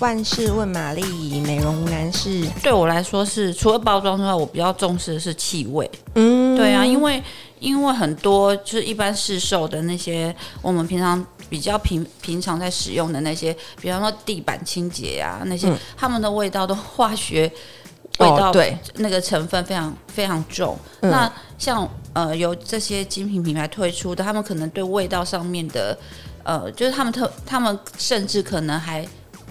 万事问玛丽，美容无难事。对我来说是除了包装之外，我比较重视的是气味。嗯，对啊，因为因为很多就是一般市售的那些，我们平常比较平平常在使用的那些，比方说地板清洁啊那些，他、嗯、们的味道都化学味道，对，那个成分非常非常重。嗯、那像呃由这些精品品牌推出的，他们可能对味道上面的。呃，就是他们特，他们甚至可能还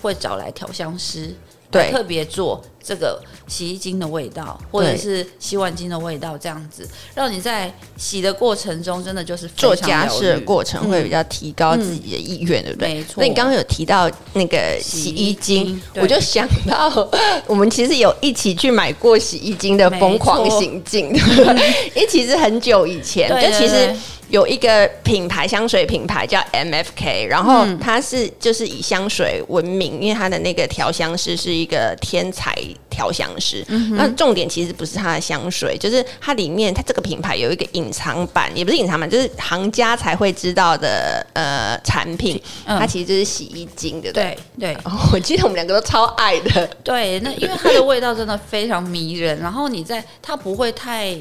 会找来调香师，对，特别做这个洗衣精的味道，或者是洗碗精的味道，这样子，让你在洗的过程中，真的就是做家事的过程会比较提高自己的意愿，对不对？没错。那你刚刚有提到那个洗衣精，我就想到我们其实有一起去买过洗衣精的疯狂行径，因为其实很久以前，就其实。有一个品牌香水品牌叫 MFK，然后它是就是以香水闻名，因为它的那个调香师是一个天才调香师。嗯、那重点其实不是它的香水，就是它里面它这个品牌有一个隐藏版，也不是隐藏版，就是行家才会知道的呃产品。它其实就是洗衣精，对不对？对。我记得我们两个都超爱的。对，那因为它的味道真的非常迷人，然后你在它不会太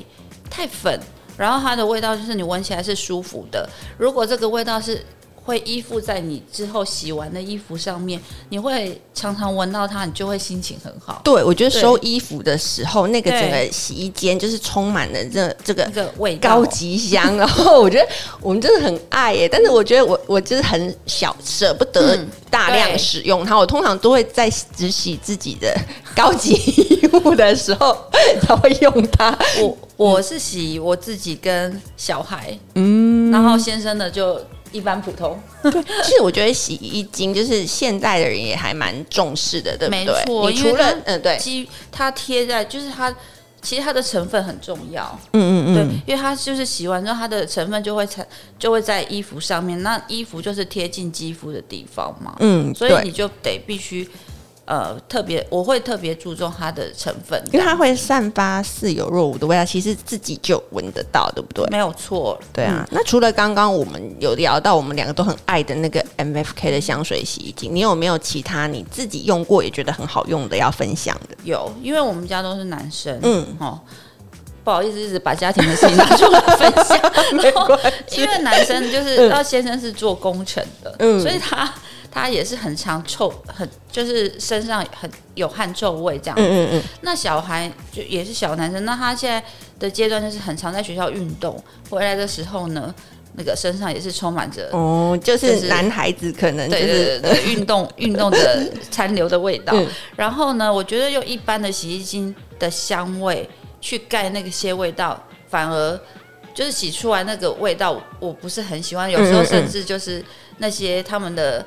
太粉。然后它的味道就是你闻起来是舒服的。如果这个味道是会依附在你之后洗完的衣服上面，你会常常闻到它，你就会心情很好。对，我觉得收衣服的时候，那个整个洗衣间就是充满了这这个这个味道，高级香。然后我觉得我们真的很爱耶，但是我觉得我我就是很小舍不得大量使用它。我通常都会在只洗自己的高级衣物的时候才会用它。我我是洗我自己跟小孩，嗯，然后先生的就。一般普通，对，其实我觉得洗衣精就是现代的人也还蛮重视的，对不对？没错，你除了嗯，对，它贴在就是它，其实它的成分很重要，嗯嗯嗯，对，因为它就是洗完之后，它的成分就会成就会在衣服上面，那衣服就是贴近肌肤的地方嘛，嗯，所以你就得必须。呃，特别我会特别注重它的成分，因为它会散发似有若无的味道，其实自己就闻得到，对不对？没有错，对啊。嗯、那除了刚刚我们有聊到我们两个都很爱的那个 MFK 的香水洗衣精，你有没有其他你自己用过也觉得很好用的要分享的？有，因为我们家都是男生，嗯，哦，不好意思，一直把家庭的事情拿出来分享，因为男生就是，他先生是做工程的，嗯，所以他。他也是很常臭，很就是身上很有汗臭味这样。嗯嗯嗯。那小孩就也是小男生，那他现在的阶段就是很常在学校运动，回来的时候呢，那个身上也是充满着哦，就是男孩子可能就是对对对对 运动运动的残留的味道。嗯、然后呢，我觉得用一般的洗衣精的香味去盖那些味道，反而就是洗出来那个味道我不是很喜欢，有时候甚至就是那些他们的。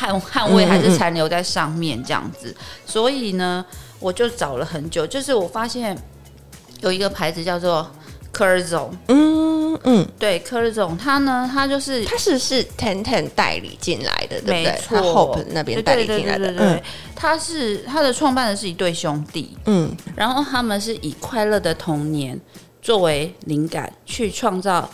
汗汗味还是残留在上面这样子，所以呢，我就找了很久。就是我发现有一个牌子叫做 Curzon，嗯嗯，对，Curzon，它呢，它就是它是是 Ten Ten 代理进来的，对不对？没错，Hope 那边代理进来的，对，对，对，对，对，它是它的创办的是一对兄弟，嗯，然后他们是以快乐的童年作为灵感去创造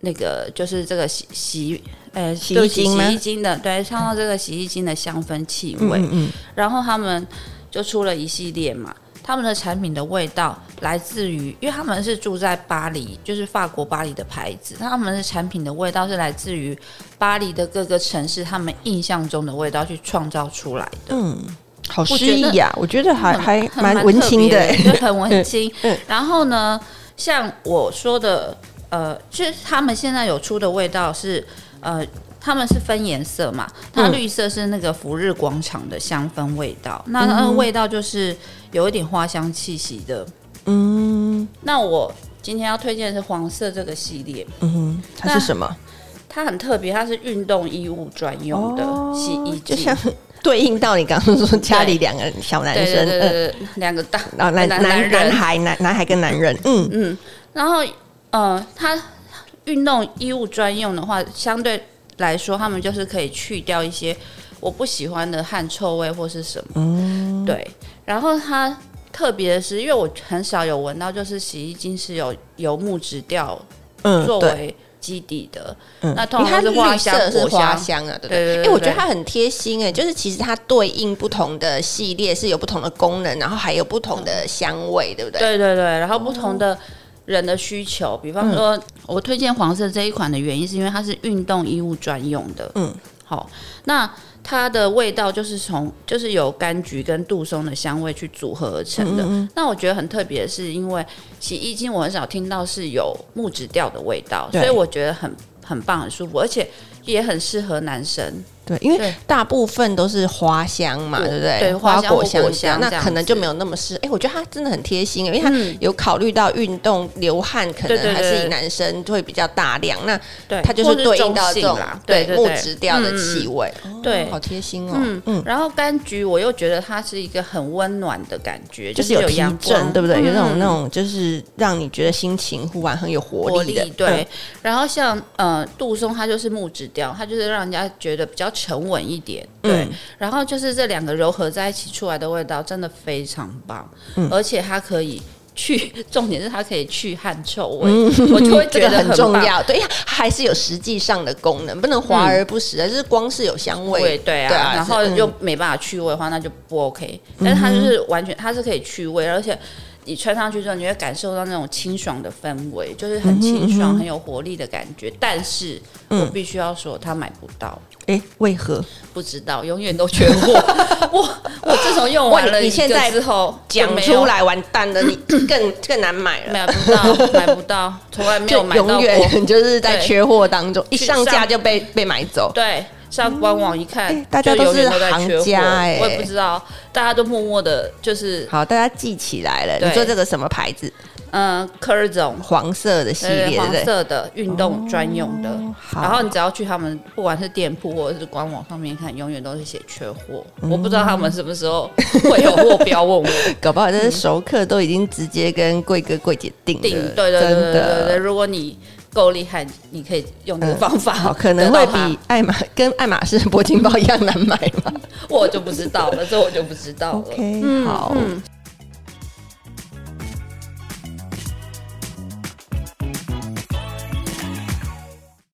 那个，就是这个洗洗。呃，洗衣精洗衣精的，对，创造这个洗衣精的香氛气味。嗯，嗯，然后他们就出了一系列嘛，他们的产品的味道来自于，因为他们是住在巴黎，就是法国巴黎的牌子，他们的产品的味道是来自于巴黎的各个城市，他们印象中的味道去创造出来的。嗯，好诗意呀，我觉得还还蛮文青的，就很文青。然后呢，像我说的，呃，就是他们现在有出的味道是。呃，他们是分颜色嘛？它绿色是那个福日广场的香氛味道，嗯、那它的味道就是有一点花香气息的。嗯，那我今天要推荐的是黄色这个系列。嗯哼，它是什么？它很特别，它是运动衣物专用的洗衣机，就像对应到你刚刚说家里两个小男生，对对对，两个大男男男男孩男男孩跟男人。嗯嗯，然后呃，它。运动衣物专用的话，相对来说，他们就是可以去掉一些我不喜欢的汗臭味或是什么。嗯，对。然后它特别的是，因为我很少有闻到，就是洗衣精是有油木质调作为基底的。嗯，那通常是花香，是花香啊，对不对？哎、欸，我觉得它很贴心哎、欸，就是其实它对应不同的系列是有不同的功能，然后还有不同的香味，对不对？对对对，然后不同的人的需求，哦、比方说，我推荐黄色这一款的原因是因为它是运动衣物专用的。嗯，好，那。它的味道就是从就是有柑橘跟杜松的香味去组合而成的。嗯嗯，那我觉得很特别是，因为洗衣精我很少听到是有木质调的味道，所以我觉得很很棒，很舒服，而且也很适合男生。对，因为大部分都是花香嘛，对不对？对，花果香，果香那可能就没有那么适。哎，我觉得它真的很贴心，因为它有考虑到运动流汗，可能还是以男生会比较大量。那它就是对应到这种对木质调的气味，对，好贴心哦。嗯嗯。然后柑橘，我又觉得它是一个很温暖的感觉，就是有提振，对不对？有那种那种，就是让你觉得心情忽然很有活力的。对。然后像呃杜松，它就是木质调，它就是让人家觉得比较。沉稳一点，对，嗯、然后就是这两个柔合在一起出来的味道，真的非常棒，嗯、而且它可以去，重点是它可以去汗臭味，嗯、我就会觉得很，很重要。对呀，还是有实际上的功能，不能华而不实，啊、嗯、是光是有香味，对，对啊，对啊，然后又没办法去味的话，那就不 OK。但是它就是完全，它是可以去味，而且。你穿上去之后，你会感受到那种清爽的氛围，就是很清爽、嗯、哼很有活力的感觉。但是我必须要说，它买不到。哎、欸，为何？不知道，永远都缺货。我我自从用完了你现在之后讲出来，完蛋了，你更更难买了。买不到，买不到，从来没有买到过。永远就是在缺货当中，一上架就被被买走。对。上官网一看，嗯欸、大家都是行家哎、欸，我也不知道，大家都默默的，就是好，大家记起来了。你说这个什么牌子？嗯，Curzon 黄色的系列，黄色的运动专用的。哦、然后你只要去他们，不管是店铺或者是官网上面看，永远都是写缺货。嗯、我不知道他们什么时候会有货，不要问我。搞不好这些熟客都已经直接跟贵哥贵姐订了。订，对对对对对对。如果你够厉害，你可以用这个方法，嗯，可能会比爱马跟爱马仕铂金包一样难买吗？我就不知道了，这我就不知道了。OK，好。嗯